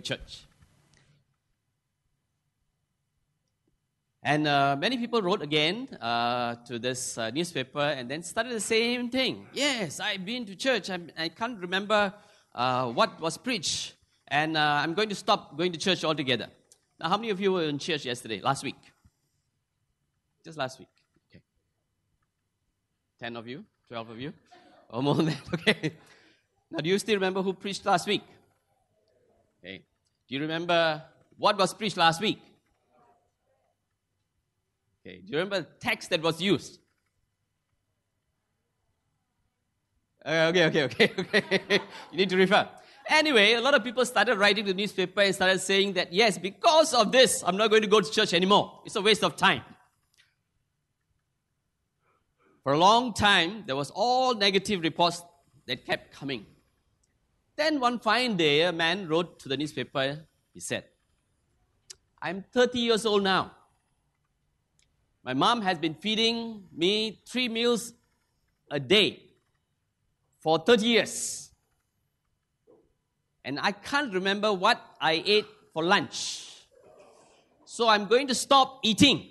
to church. And uh, many people wrote again uh, to this uh, newspaper and then started the same thing. Yes, I've been to church. I'm, I can not remember uh, what was preached. And uh, I'm going to stop going to church altogether. Now, how many of you were in church yesterday, last week? Just last week. Okay. 10 of you? 12 of you? Or more than that? Okay. Now, do you still remember who preached last week? Okay. Do you remember what was preached last week? Okay. Do you remember the text that was used? Uh, okay, okay, okay, okay. you need to refer. Anyway, a lot of people started writing the newspaper and started saying that, yes, because of this, I'm not going to go to church anymore. It's a waste of time. For a long time, there was all negative reports that kept coming. Then one fine day, a man wrote to the newspaper. He said, I'm 30 years old now. My mom has been feeding me three meals a day for 30 years. And I can't remember what I ate for lunch. So I'm going to stop eating.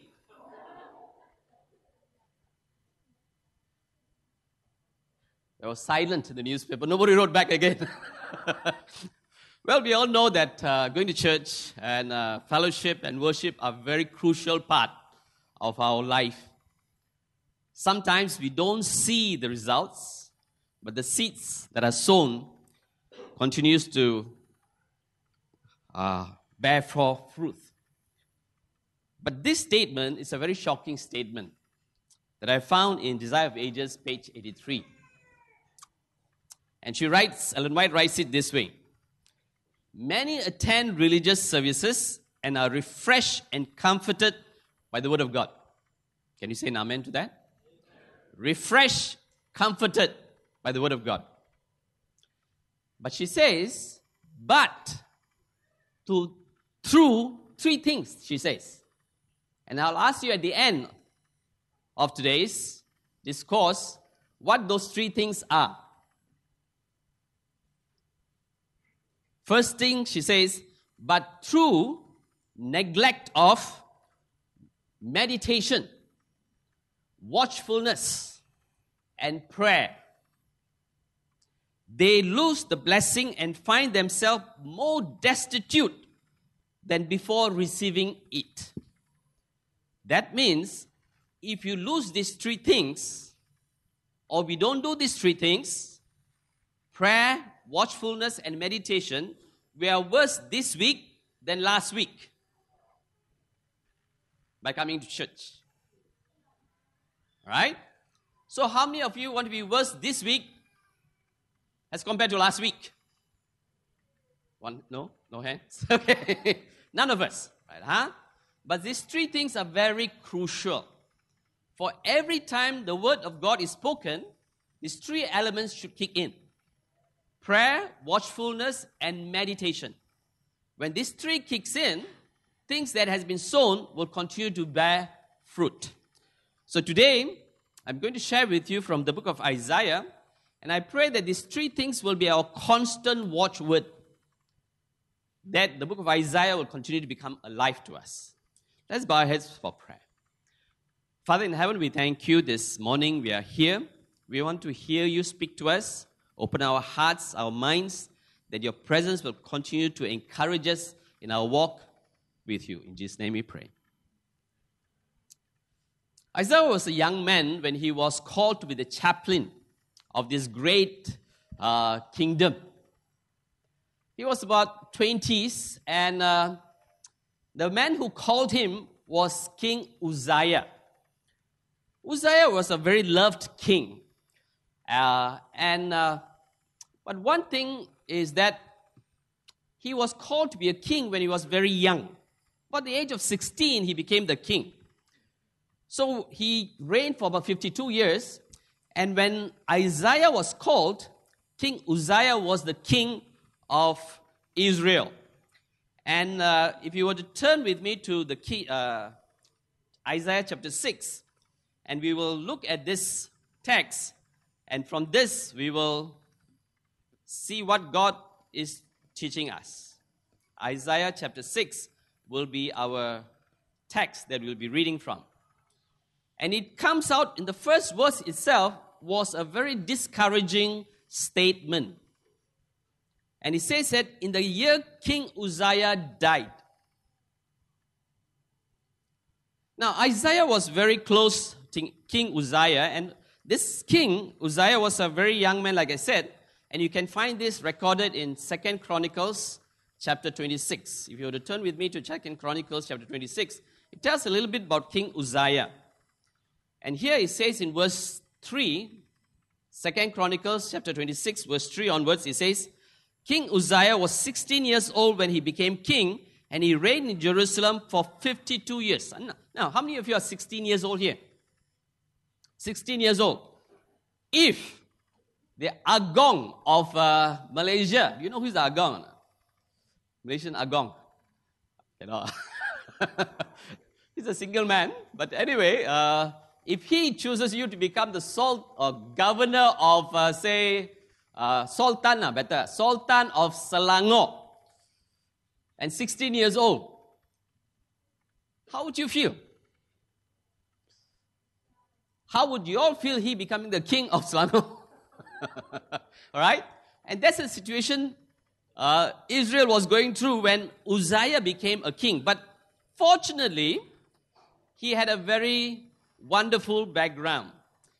There was silence in the newspaper. Nobody wrote back again. well, we all know that uh, going to church and uh, fellowship and worship are very crucial part of our life. Sometimes we don't see the results, but the seeds that are sown continues to uh, bear forth fruit. But this statement is a very shocking statement that I found in Desire of Ages, page 83. And she writes, Ellen White writes it this way Many attend religious services and are refreshed and comforted by the Word of God. Can you say an amen to that? Refreshed, comforted by the Word of God. But she says, but to through three things, she says. And I'll ask you at the end of today's discourse what those three things are. First thing she says, but through neglect of meditation, watchfulness, and prayer, they lose the blessing and find themselves more destitute than before receiving it. That means if you lose these three things, or we don't do these three things prayer, watchfulness, and meditation we are worse this week than last week by coming to church. Right? So, how many of you want to be worse this week as compared to last week? One, no, no hands. Okay, none of us, right? Huh? But these three things are very crucial. For every time the word of God is spoken, these three elements should kick in prayer, watchfulness, and meditation. When these three kicks in, things that has been sown will continue to bear fruit. So today, I'm going to share with you from the book of Isaiah, and I pray that these three things will be our constant watchword. That the book of Isaiah will continue to become alive to us. Let's bow our heads for prayer. Father in heaven, we thank you this morning. We are here. We want to hear you speak to us. Open our hearts, our minds, that your presence will continue to encourage us in our walk with you. In Jesus' name we pray. Isaiah was a young man when he was called to be the chaplain of this great uh, kingdom. He was about 20s, and uh, the man who called him was King Uzziah. Uzziah was a very loved king. Uh, and uh, but one thing is that he was called to be a king when he was very young. At the age of 16, he became the king. So he reigned for about 52 years. And when Isaiah was called, King Uzziah was the king of Israel. And uh, if you were to turn with me to the key, uh, Isaiah chapter 6, and we will look at this text, and from this we will see what God is teaching us. Isaiah chapter 6 will be our text that we'll be reading from. And it comes out in the first verse itself was a very discouraging statement. And it says that in the year King Uzziah died. Now, Isaiah was very close to King Uzziah, and this king, Uzziah, was a very young man, like I said, and you can find this recorded in Second Chronicles chapter 26. If you were to turn with me to Second Chronicles chapter 26, it tells a little bit about King Uzziah. And here it says in verse 3, Second Chronicles chapter 26, verse 3 onwards, it says, King Uzziah was 16 years old when he became king, and he reigned in Jerusalem for 52 years. Now, how many of you are 16 years old here? 16 years old. If the Agong of uh, Malaysia, do you know who's the Agong? Malaysian Agong. You know, he's a single man, but anyway, uh, if he chooses you to become the salt or governor of, uh, say, uh, Sultan, uh, better, Sultan of Selangor, and 16 years old, how would you feel? How would you all feel he becoming the king of Selangor? all right? And that's the situation uh, Israel was going through when Uzziah became a king. But fortunately, he had a very wonderful background.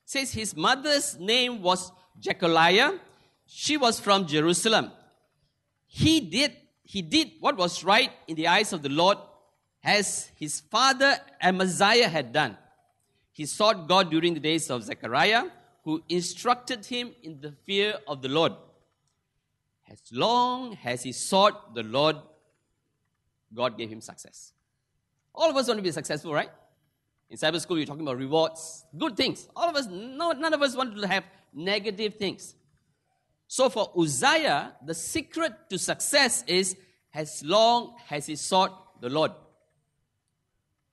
It says his mother's name was Jecholiah. She was from Jerusalem. He did, he did what was right in the eyes of the Lord as his father Amaziah had done. He sought God during the days of Zechariah, who instructed him in the fear of the Lord. As long as he sought the Lord, God gave him success. All of us want to be successful, right? In Sabbath school, you're talking about rewards, good things. All of us, no, none of us want to have negative things. So for Uzziah, the secret to success is as long as he sought the Lord.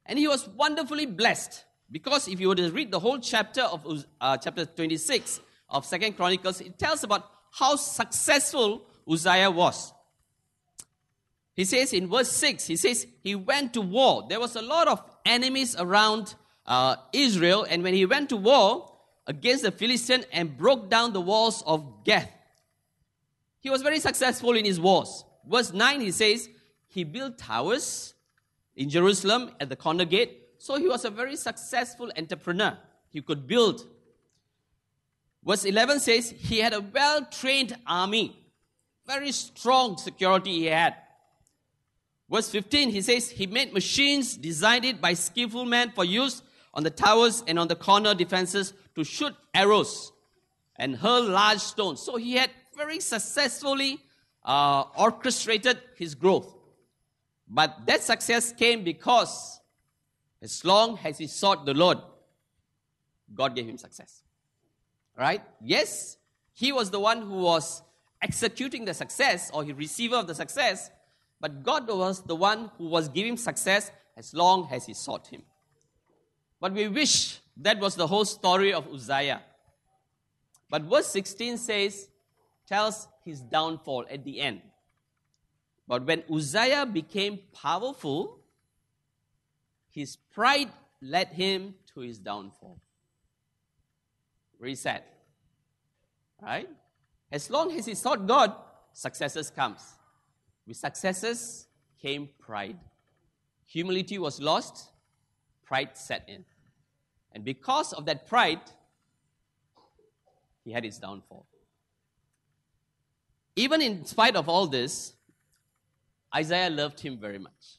And he was wonderfully blessed because if you were to read the whole chapter of uh, chapter 26 of Second Chronicles, it tells about how successful Uzziah was. He says in verse 6, he says, he went to war. There was a lot of enemies around uh, Israel, and when he went to war against the Philistine and broke down the walls of Gath, he was very successful in his wars. Verse 9, he says, he built towers in Jerusalem at the corner gate. So he was a very successful entrepreneur. He could build. Verse 11 says, he had a well trained army, very strong security he had. Verse 15, he says, He made machines designed by skillful men for use on the towers and on the corner defenses to shoot arrows and hurl large stones. So he had very successfully uh, orchestrated his growth. But that success came because as long as he sought the Lord, God gave him success. Right? Yes, he was the one who was executing the success or the receiver of the success, but God was the one who was giving success as long as he sought him. But we wish that was the whole story of Uzziah. But verse 16 says, tells his downfall at the end. But when Uzziah became powerful, his pride led him to his downfall. Reset. Right? As long as he sought God, successes comes. With successes came pride. Humility was lost, pride set in. And because of that pride, he had his downfall. Even in spite of all this, Isaiah loved him very much.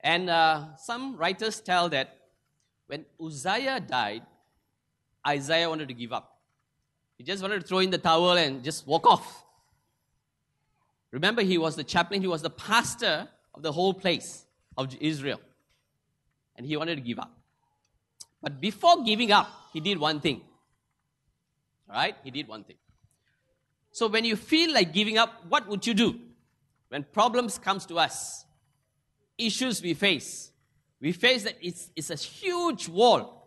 And uh, some writers tell that when Uzziah died, Isaiah wanted to give up. He just wanted to throw in the towel and just walk off. Remember, he was the chaplain, he was the pastor of the whole place of Israel. And he wanted to give up. But before giving up, he did one thing. All right? He did one thing. So when you feel like giving up, what would you do? When problems comes to us, issues we face, we face that it's, it's a huge wall.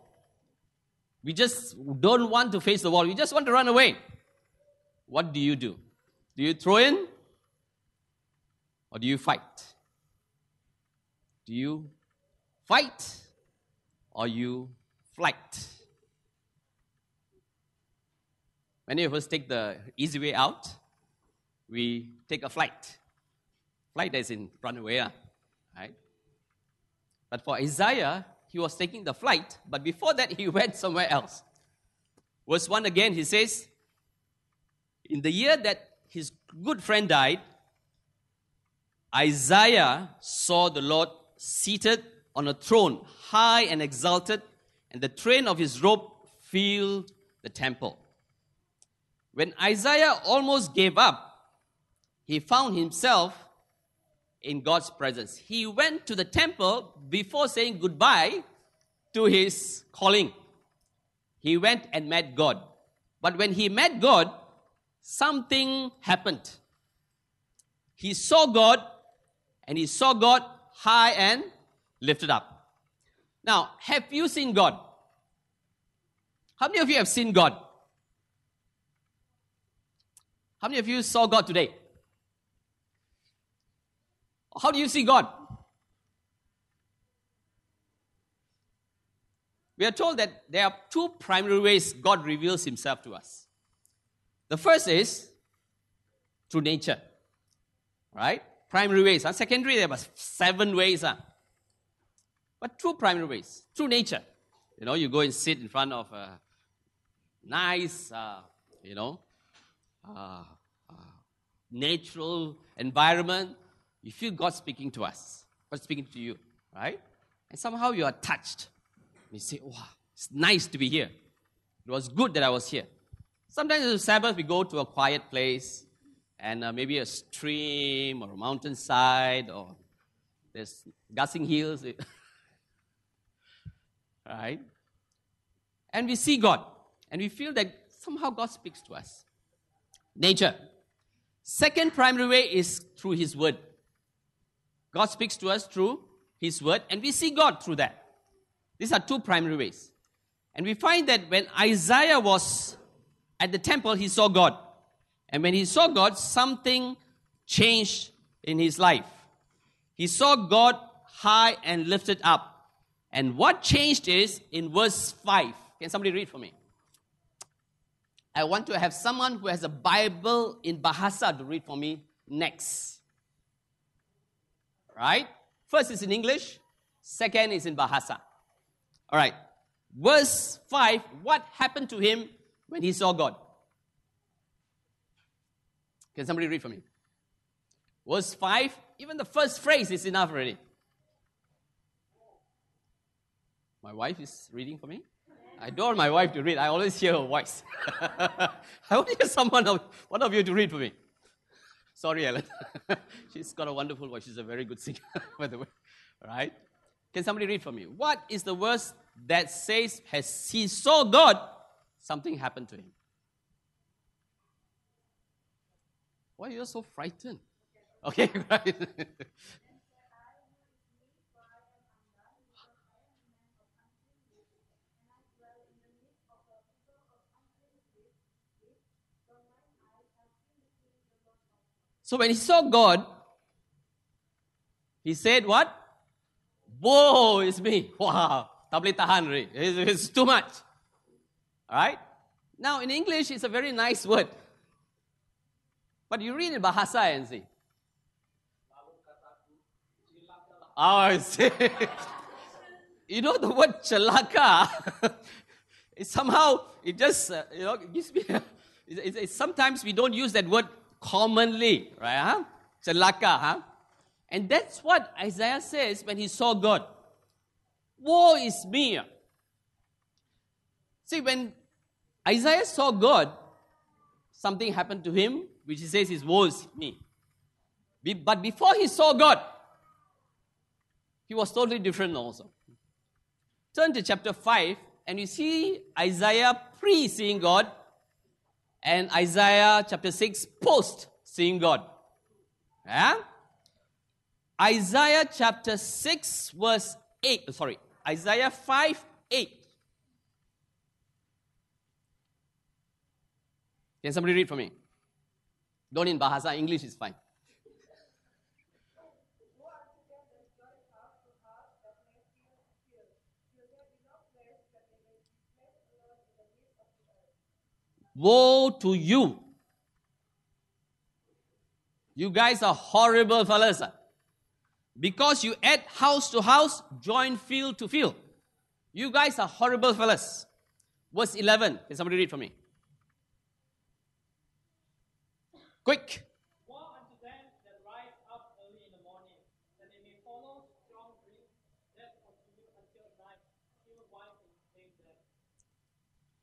We just don't want to face the wall. We just want to run away. What do you do? Do you throw in or do you fight? Do you fight or you flight? Many of us take the easy way out. We take a flight. Flight is in run away, ah. Right? But for Isaiah, he was taking the flight, but before that, he went somewhere else. Verse 1 again, he says, In the year that his good friend died, Isaiah saw the Lord seated on a throne, high and exalted, and the train of his robe filled the temple. When Isaiah almost gave up, he found himself in God's presence. He went to the temple before saying goodbye to his calling. He went and met God. But when he met God, something happened. He saw God and he saw God high and lifted up. Now, have you seen God? How many of you have seen God? How many of you saw God today? How do you see God? We are told that there are two primary ways God reveals himself to us. The first is through nature, right? Primary ways. Huh? Secondary, there were seven ways. Huh? But two primary ways. Through nature. You know, you go and sit in front of a nice, uh, you know, uh, uh, natural environment. You feel God speaking to us. God speaking to you, right? And somehow you are touched. You say, wow, it's nice to be here. It was good that I was here. Sometimes on Sabbath, we go to a quiet place and uh, maybe a stream or a mountainside or there's gussing hills. right? And we see God and we feel that somehow God speaks to us. Nature. Second primary way is through His Word. God speaks to us through His Word and we see God through that. These are two primary ways. And we find that when Isaiah was at the temple, he saw God. And when he saw God, something changed in his life. He saw God high and lifted up. And what changed is in verse 5. Can somebody read for me? I want to have someone who has a Bible in Bahasa to read for me next. Right? First is in English, second is in Bahasa. All right. Verse 5 What happened to him when he saw God. Can somebody read for me? Verse 5, even the first phrase is enough already. My wife is reading for me. I don't want my wife to read. I always hear her voice. I want someone, one of you to read for me. Sorry, Ellen. She's got a wonderful voice. She's a very good singer, by the way. Right? Can somebody read for me? What is the verse that says, has he saw God something happened to him. Why are you so frightened? Okay, right. So when he saw God, he said, What? Whoa, it's me. Wow. Tak boleh tahan, it's, it's too much. All right? Now, in English, it's a very nice word. But you read in Bahasa and see. Oh, I see. you know the word celaka. it somehow it just uh, you know gives me. it, it, sometimes we don't use that word commonly, right? Huh? Celaka, huh? And that's what Isaiah says when he saw God. Woe is me. See, when Isaiah saw God, something happened to him, which he says is woes me. But before he saw God, he was totally different also. Turn to chapter 5, and you see Isaiah pre seeing God, and Isaiah chapter 6 post seeing God. Yeah? Isaiah chapter 6, verse 8, sorry, Isaiah 5 8. Can somebody read for me? Don't in Bahasa, English is fine. Woe to you. You guys are horrible fellas. Because you add house to house, join field to field. You guys are horrible fellas. Verse 11. Can somebody read for me? Quick. Woe unto them that rise up early in the morning, that they may follow strong drink, that of you until night, till wine inflame them.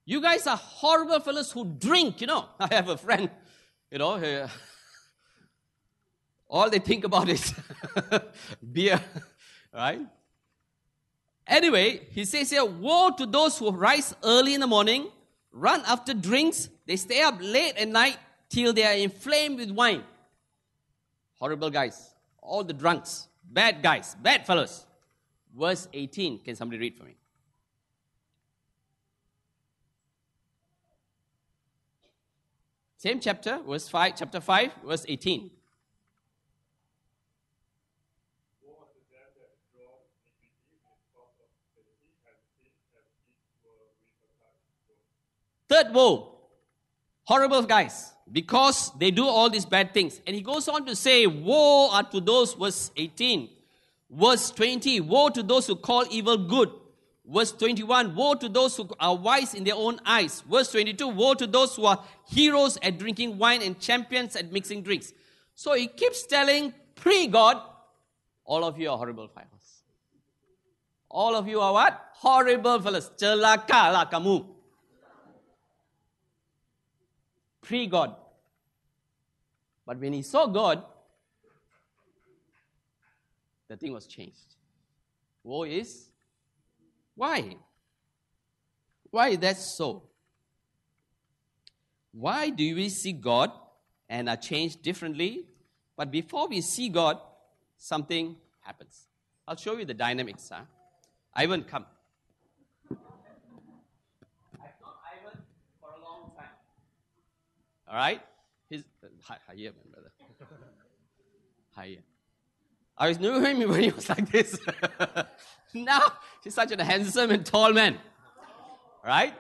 You guys are horrible fellows who drink, you know. I have a friend, you know, he- all they think about is beer, right? Anyway, he says here, Woe to those who rise early in the morning, run after drinks, they stay up late at night till they are inflamed with wine. Horrible guys, all the drunks, bad guys, bad fellows. Verse 18, can somebody read for me? Same chapter, verse 5, chapter 5, verse 18. Third woe, horrible guys, because they do all these bad things. And he goes on to say, Woe are to those, verse 18. Verse 20, Woe to those who call evil good. Verse 21, Woe to those who are wise in their own eyes. Verse 22, Woe to those who are heroes at drinking wine and champions at mixing drinks. So he keeps telling pre God, all of you are horrible fellows. All of you are what? Horrible fellows. Celaka lah kamu. Pre God. But when he saw God, the thing was changed. Woe is why? Why is that so? Why do we see God and are changed differently? But before we see God, something happens. I'll show you the dynamics. Huh? Ivan, come. I've known Ivan for a long time. All right? He's, uh, hi, hi, yeah, my brother. Hi, yeah. I was knew him when he was like this. now he's such a handsome and tall man. Right?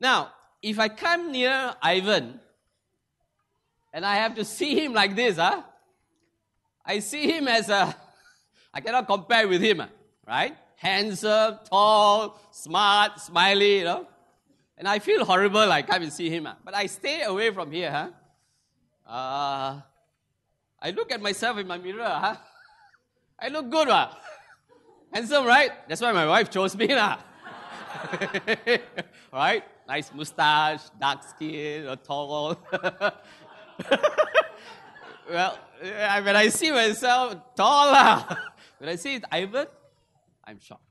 Now, if I come near Ivan and I have to see him like this, huh? I see him as a, I cannot compare with him, ah, right? Handsome, tall, smart, smiley, you know. And I feel horrible, I can't even see him. Ah. But I stay away from here, huh? Uh, I look at myself in my mirror, huh? I look good, huh? Handsome, right? That's why my wife chose me, lah. right? Nice mustache, dark skin, or tall. well, when I see myself tall, lah. when I see Ivan, I'm shocked.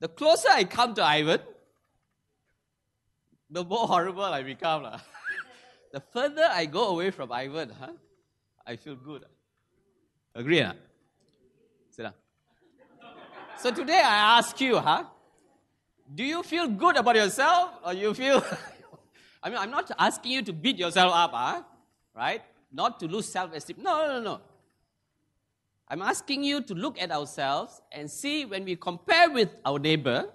The closer I come to Ivan, the more horrible I become. lah. the further I go away from Ivan, huh, I feel good. Agree? Huh? Sit down. So today I ask you, huh? Do you feel good about yourself or you feel I mean I'm not asking you to beat yourself up, huh? Right? Not to lose self-esteem. No, no, no, no. I'm asking you to look at ourselves and see when we compare with our neighbor,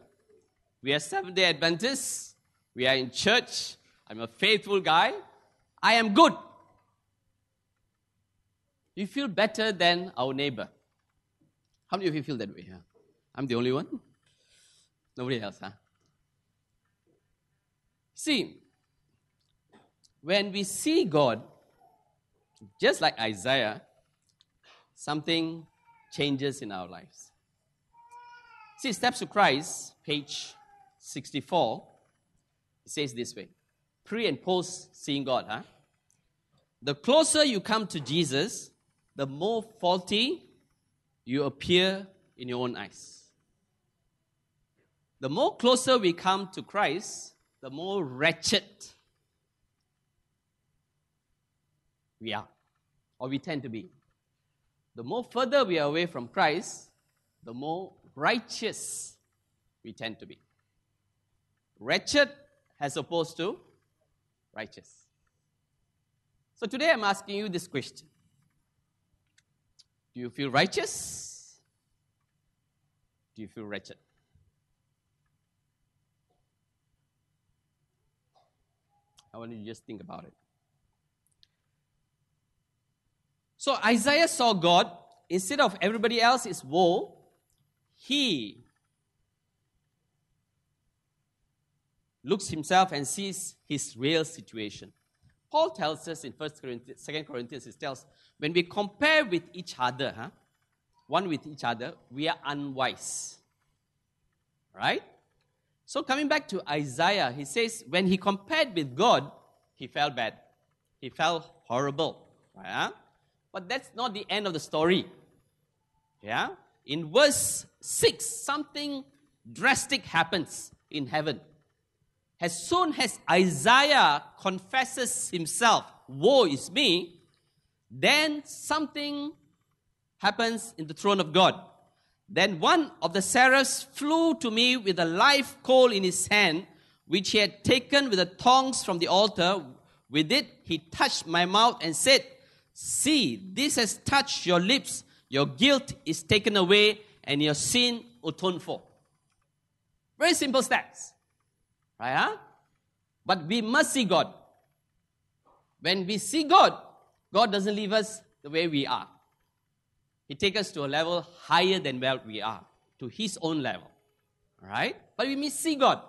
we are Seventh day Adventists, we are in church, I'm a faithful guy, I am good. You feel better than our neighbor. How many of you feel that way? Huh? I'm the only one? Nobody else, huh? See, when we see God, just like Isaiah, something changes in our lives. See, Steps to Christ, page 64, it says this way pre and post seeing God, huh? The closer you come to Jesus, the more faulty you appear in your own eyes. The more closer we come to Christ, the more wretched we are, or we tend to be. The more further we are away from Christ, the more righteous we tend to be. Wretched as opposed to righteous. So today I'm asking you this question Do you feel righteous? Do you feel wretched? I want you to just think about it. So Isaiah saw God. Instead of everybody else is woe, he looks himself and sees his real situation. Paul tells us in 1 Corinthians, 2 Corinthians, he tells, when we compare with each other, huh, one with each other, we are unwise. Right? So coming back to Isaiah, he says, when he compared with God, he felt bad. He felt horrible. Right, huh? But that's not the end of the story. Yeah? In verse 6, something drastic happens in heaven. As soon as Isaiah confesses himself, Woe is me, then something happens in the throne of God. Then one of the seraphs flew to me with a live coal in his hand, which he had taken with the tongs from the altar. With it, he touched my mouth and said, See, this has touched your lips. Your guilt is taken away and your sin atoned for. Very simple steps. Right? Huh? But we must see God. When we see God, God doesn't leave us the way we are. He takes us to a level higher than where we are, to His own level. Right? But we must see God.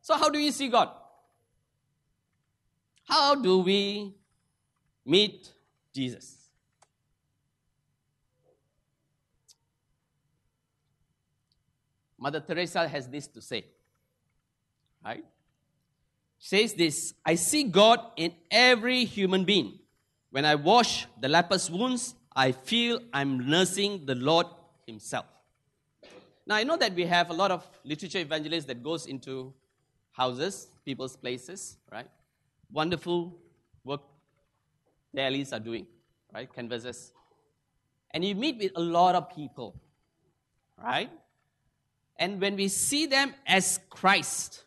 So, how do we see God? How do we meet Jesus? Mother Teresa has this to say. Right? says this I see God in every human being. When I wash the leper's wounds, I feel I'm nursing the Lord Himself. Now, I know that we have a lot of literature evangelists that goes into houses, people's places, right? Wonderful work dailies are doing, right? Canvases. And you meet with a lot of people, right? And when we see them as Christ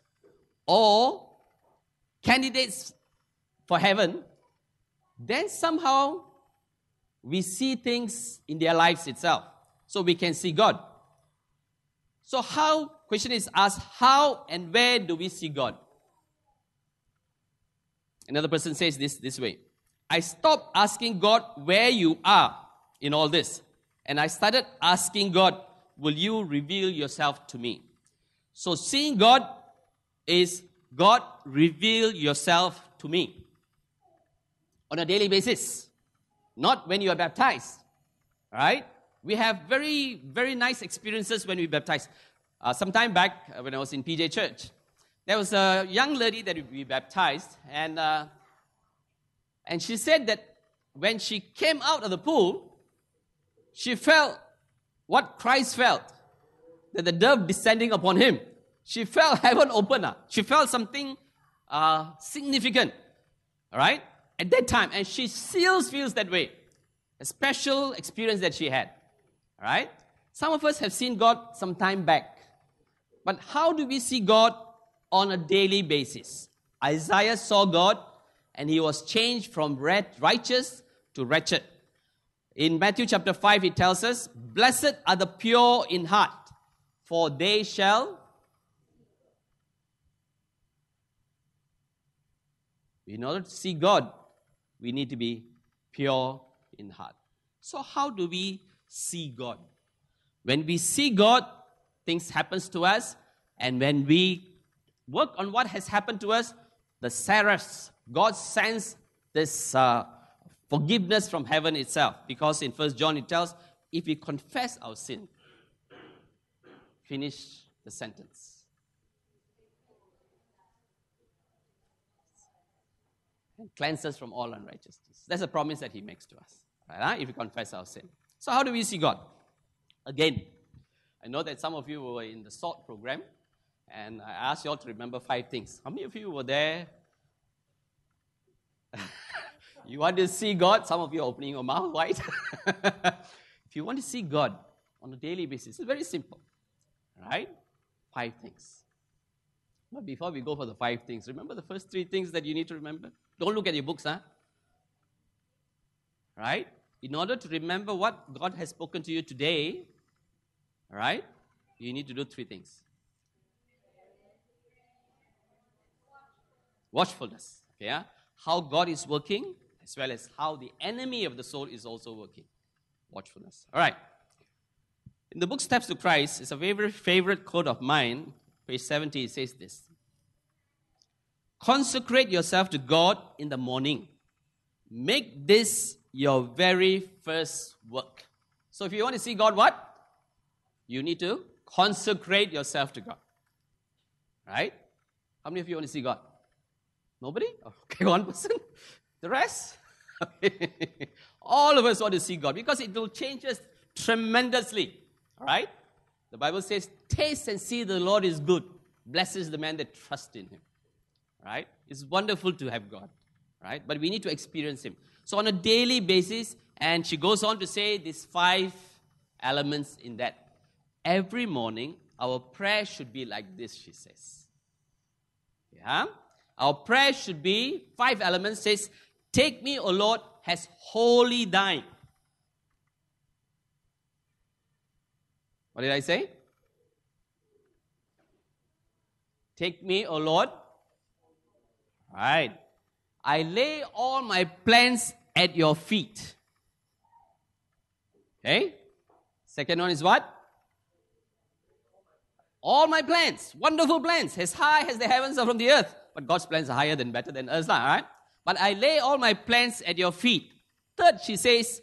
or candidates for heaven, then somehow we see things in their lives itself. So we can see God. So how, question is asked, how and where do we see God? Another person says this this way. I stopped asking God where you are in all this. And I started asking God, will you reveal yourself to me? So seeing God is God reveal yourself to me on a daily basis, not when you are baptized. Right? We have very, very nice experiences when we baptize. Uh, some time back, uh, when I was in PJ Church, there was a young lady that we baptized, and, uh, and she said that when she came out of the pool, she felt what Christ felt that the dove descending upon him. She felt heaven open. Uh. She felt something uh, significant. All right? At that time. And she still feels that way. A special experience that she had. All right? Some of us have seen God some time back. But how do we see God on a daily basis? Isaiah saw God and he was changed from righteous to wretched. In Matthew chapter 5, he tells us, Blessed are the pure in heart, for they shall In order to see God, we need to be pure in heart. So how do we see God? When we see God, things happens to us, and when we work on what has happened to us, the seraphs, God sends this uh, forgiveness from heaven itself. Because in First John it tells, if we confess our sin, finish the sentence. And cleanse us from all unrighteousness. That's a promise that He makes to us, right? If we confess our sin. So, how do we see God? Again, I know that some of you were in the SALT program, and I asked you all to remember five things. How many of you were there? you want to see God? Some of you are opening your mouth wide. if you want to see God on a daily basis, it's very simple, right? Five things. But before we go for the five things, remember the first three things that you need to remember? Don't look at your books, huh? Right? In order to remember what God has spoken to you today, right? You need to do three things. Watchfulness. Okay, yeah? How God is working, as well as how the enemy of the soul is also working. Watchfulness. All right. In the book Steps to Christ, it's a favorite, favorite quote of mine. Page 70, it says this Consecrate yourself to God in the morning. Make this your very first work. So if you want to see God, what? You need to consecrate yourself to God. Right? How many of you want to see God? Nobody? Okay, one person. The rest? All of us want to see God because it will change us tremendously. Right? The Bible says, Taste and see the Lord is good. Blesses the man that trusts in him. Right? It's wonderful to have God. Right? But we need to experience him. So on a daily basis, and she goes on to say these five elements in that. Every morning, our prayer should be like this, she says. Yeah? Our prayer should be five elements says, Take me, O Lord, as wholly thine. What did I say? Take me, O Lord. Right. I lay all my plans at your feet. Okay? Second one is what? All my plans, wonderful plans, as high as the heavens are from the earth. But God's plans are higher than better than us, all right? But I lay all my plans at your feet. Third, she says,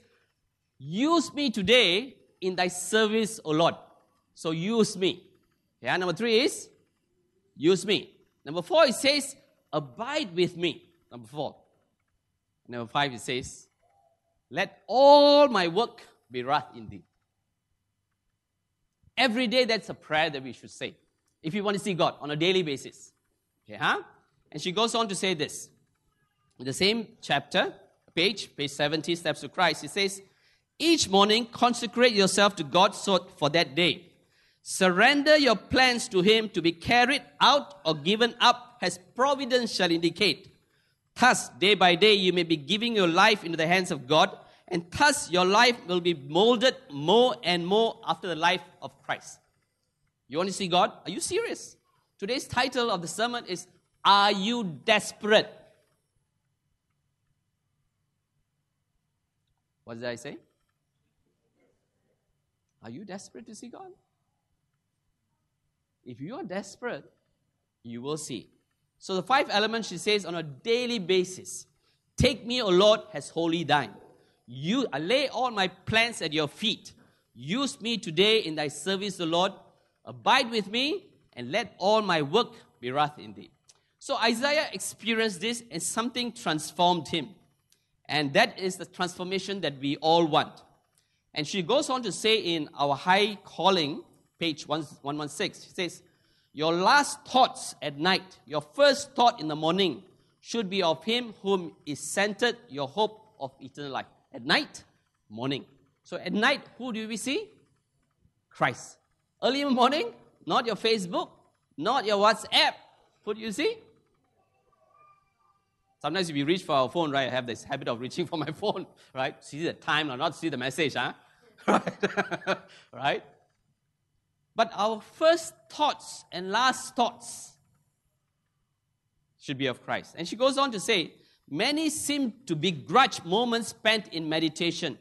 use me today in thy service, O Lord. So use me. Yeah, number three is use me. Number four, it says, abide with me. Number four. Number five, it says, let all my work be wrath in thee. Every day, that's a prayer that we should say. If you want to see God on a daily basis. Okay, huh? And she goes on to say this. In the same chapter, page, page 70, Steps to Christ, it says, Each morning consecrate yourself to God for that day. Surrender your plans to Him to be carried out or given up as providence shall indicate. Thus, day by day, you may be giving your life into the hands of God, and thus your life will be molded more and more after the life of Christ. You want to see God? Are you serious? Today's title of the sermon is Are You Desperate? What did I say? Are you desperate to see God? If you are desperate, you will see. So the five elements she says on a daily basis. Take me, O Lord, as wholly thine. You I lay all my plans at your feet. Use me today in thy service, O Lord. Abide with me and let all my work be wrath in thee. So Isaiah experienced this and something transformed him. And that is the transformation that we all want. And she goes on to say in our high calling, page 116, she says, Your last thoughts at night, your first thought in the morning, should be of him whom is centered your hope of eternal life. At night, morning. So at night, who do we see? Christ. Early in the morning, not your Facebook, not your WhatsApp. Who do you see? Sometimes if you reach for our phone, right, I have this habit of reaching for my phone, right? See the time or not see the message, huh? right? right? But our first thoughts and last thoughts should be of Christ. And she goes on to say, many seem to begrudge moments spent in meditation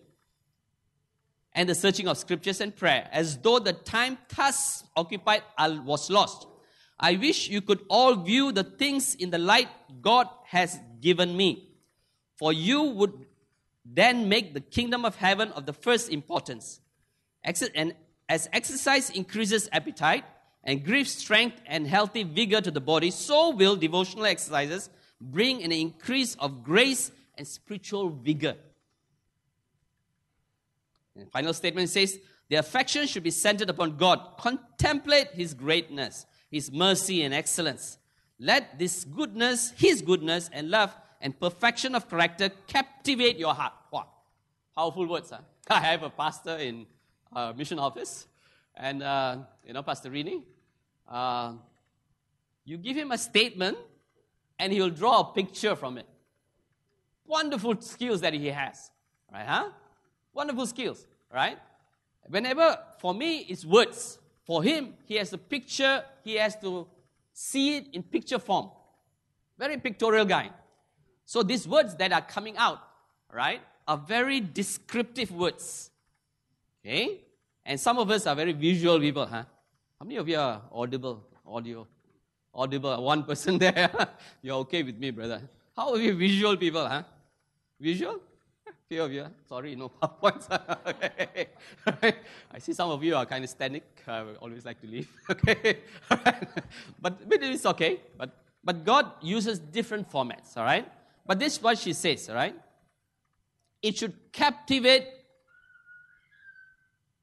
and the searching of scriptures and prayer, as though the time thus occupied was lost. I wish you could all view the things in the light God has given me. For you would then make the kingdom of heaven of the first importance. And as exercise increases appetite and gives strength and healthy vigor to the body, so will devotional exercises bring an increase of grace and spiritual vigor. And final statement says, the affection should be centered upon God. Contemplate His greatness his mercy and excellence. Let this goodness, His goodness and love and perfection of character captivate your heart. Wow. Powerful words, huh? I have a pastor in uh, mission office, and uh, you know, Pastor Rini, uh, you give him a statement, and he'll draw a picture from it. Wonderful skills that he has, right? Huh? Wonderful skills, right? Whenever, for me, it's words. For him, he has a picture, he has to see it in picture form. Very pictorial guy. So these words that are coming out, right, are very descriptive words. Okay? And some of us are very visual people, huh? How many of you are audible, audio? Audible, one person there. You're okay with me, brother. How are you visual people, huh? Visual? Few of you. Sorry, no PowerPoints. okay. I see some of you are kind of static. I always like to leave. okay. but, but it's okay. But, but God uses different formats, all right? But this is what she says, all right? It should captivate.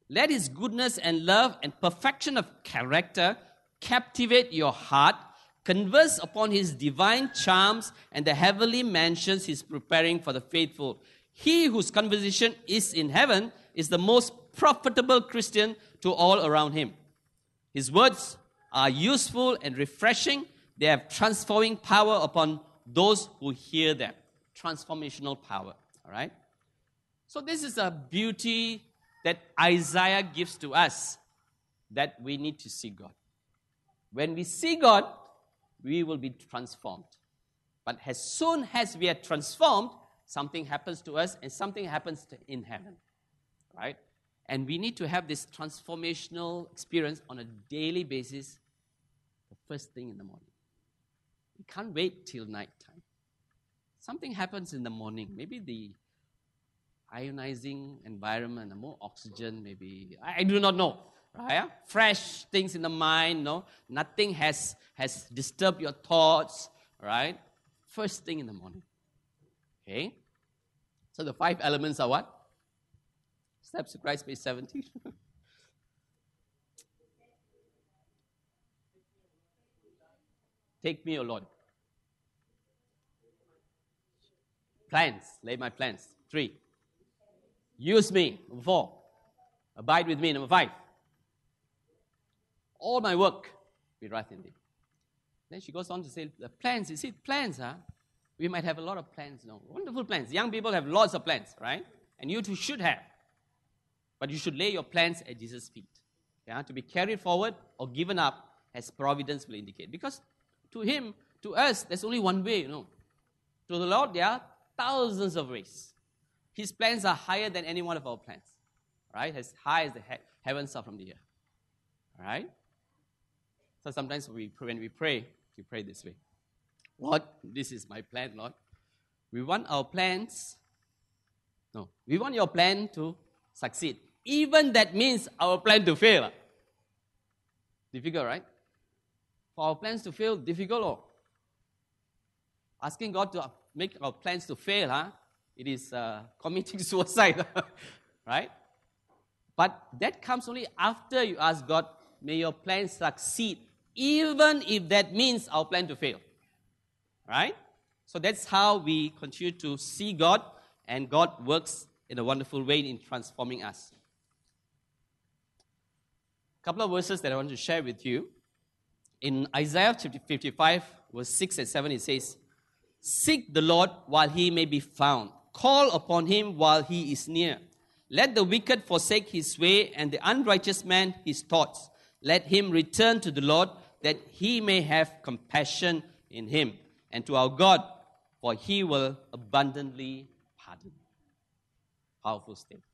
Let his goodness and love and perfection of character captivate your heart. Converse upon his divine charms and the heavenly mansions he's preparing for the faithful. He whose conversation is in heaven is the most profitable Christian to all around him. His words are useful and refreshing. They have transforming power upon those who hear them. Transformational power. All right? So, this is a beauty that Isaiah gives to us that we need to see God. When we see God, we will be transformed. But as soon as we are transformed, something happens to us and something happens in heaven. Right? And we need to have this transformational experience on a daily basis, the first thing in the morning. We can't wait till night time. Something happens in the morning. Maybe the ionizing environment, more oxygen, maybe. I, do not know. Right? Fresh things in the mind, no? Nothing has, has disturbed your thoughts, right? First thing in the morning. Okay? So the five elements are what? Steps to Christ, page 17. Take me, O Lord. Plans, lay my plans. Three. Use me. Number four. Abide with me. Number five. All my work be right in thee. Then she goes on to say, the plans, you see, plans, huh? We might have a lot of plans, no? Wonderful plans. Young people have lots of plans, right? And you too should have. But you should lay your plans at Jesus' feet. Yeah? To be carried forward or given up as providence will indicate. Because to him, to us, there's only one way, you know. To the Lord, there are thousands of ways. His plans are higher than any one of our plans, right? As high as the he- heavens are from the earth, all right? So sometimes we, when we pray, we pray this way Lord, this is my plan, Lord. We want our plans, no, we want your plan to succeed. Even that means our plan to fail. Difficult, right? For our plans to fail, difficult. Oh. Asking God to make our plans to fail, huh? It is uh, committing suicide, right? But that comes only after you ask God, may your plan succeed, even if that means our plan to fail. Right? So that's how we continue to see God, and God works in a wonderful way in transforming us. A couple of verses that I want to share with you. In Isaiah 55, verse 6 and 7, it says, Seek the Lord while he may be found Call upon him while he is near. Let the wicked forsake his way and the unrighteous man his thoughts. Let him return to the Lord that he may have compassion in him and to our God, for he will abundantly pardon. Powerful statement.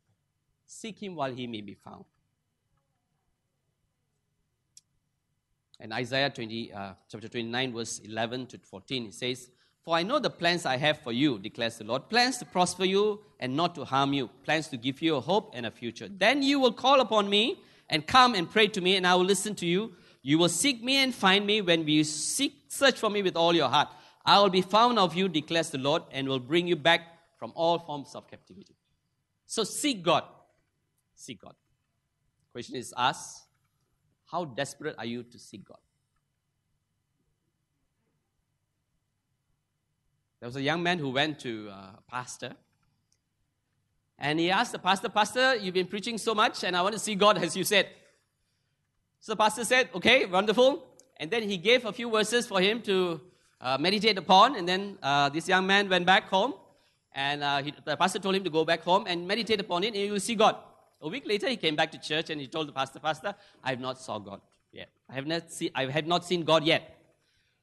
Seek him while he may be found. And Isaiah 20, uh, chapter 29, verse 11 to 14, it says, for I know the plans I have for you, declares the Lord plans to prosper you and not to harm you, plans to give you a hope and a future. Then you will call upon me and come and pray to me, and I will listen to you. You will seek me and find me when you seek, search for me with all your heart. I will be found of you, declares the Lord, and will bring you back from all forms of captivity. So seek God. Seek God. Question is asked, how desperate are you to seek God? There was a young man who went to uh, a pastor. And he asked the pastor, Pastor, you've been preaching so much, and I want to see God as you said. So the pastor said, Okay, wonderful. And then he gave a few verses for him to uh, meditate upon. And then uh, this young man went back home. And uh, he, the pastor told him to go back home and meditate upon it, and you will see God. A week later, he came back to church and he told the pastor, Pastor, I have not saw God yet. I have not, see, I have not seen God yet.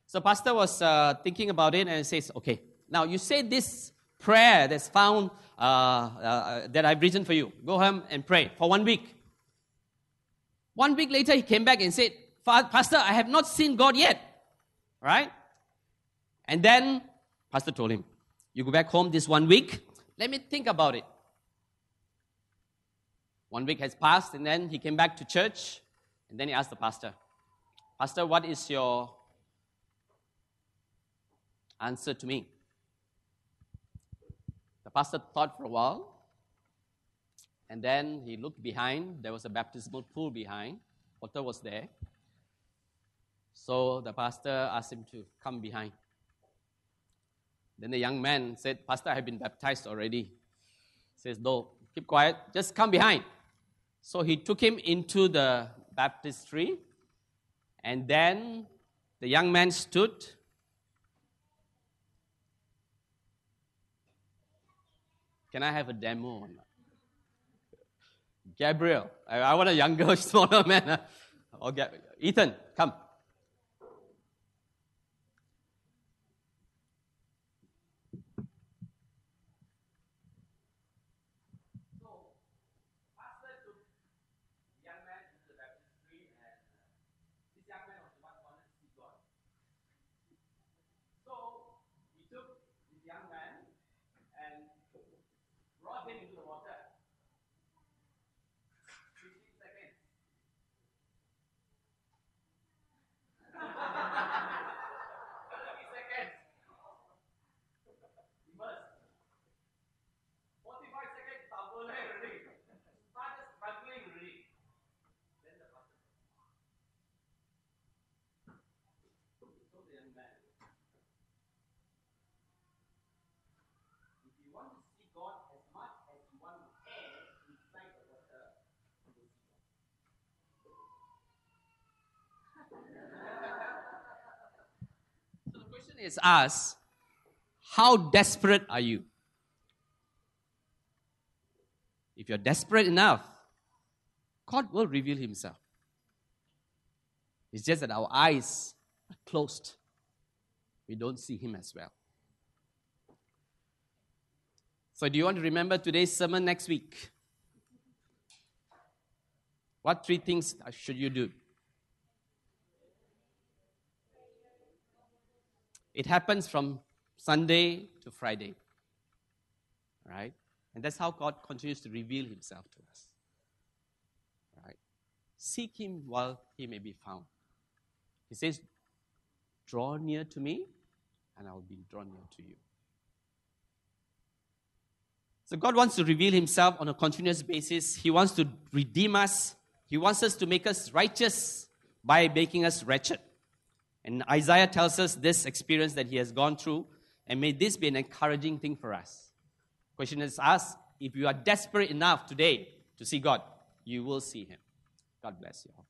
So pastor was uh, thinking about it and says, okay, Now, you say this prayer that's found, uh, uh, that I've written for you. Go home and pray for one week. One week later, he came back and said, Pastor, I have not seen God yet. Right? And then, Pastor told him, You go back home this one week. Let me think about it. One week has passed, and then he came back to church, and then he asked the pastor, Pastor, what is your answer to me? Pastor thought for a while, and then he looked behind. There was a baptismal pool behind. Water was there. So the pastor asked him to come behind. Then the young man said, Pastor, I have been baptized already. He says, No, keep quiet, just come behind. So he took him into the baptistry, and then the young man stood. Can I have a demo? Gabriel, I, I want a younger, smaller man. Okay, Ethan, come. Is asked, How desperate are you? If you're desperate enough, God will reveal Himself. It's just that our eyes are closed. We don't see Him as well. So, do you want to remember today's sermon next week? What three things should you do? It happens from Sunday to Friday. Right? And that's how God continues to reveal himself to us. Right? Seek him while he may be found. He says, Draw near to me, and I will be drawn near to you. So God wants to reveal himself on a continuous basis. He wants to redeem us. He wants us to make us righteous by making us wretched. And Isaiah tells us this experience that he has gone through, and may this be an encouraging thing for us. Question is asked if you are desperate enough today to see God, you will see him. God bless you all.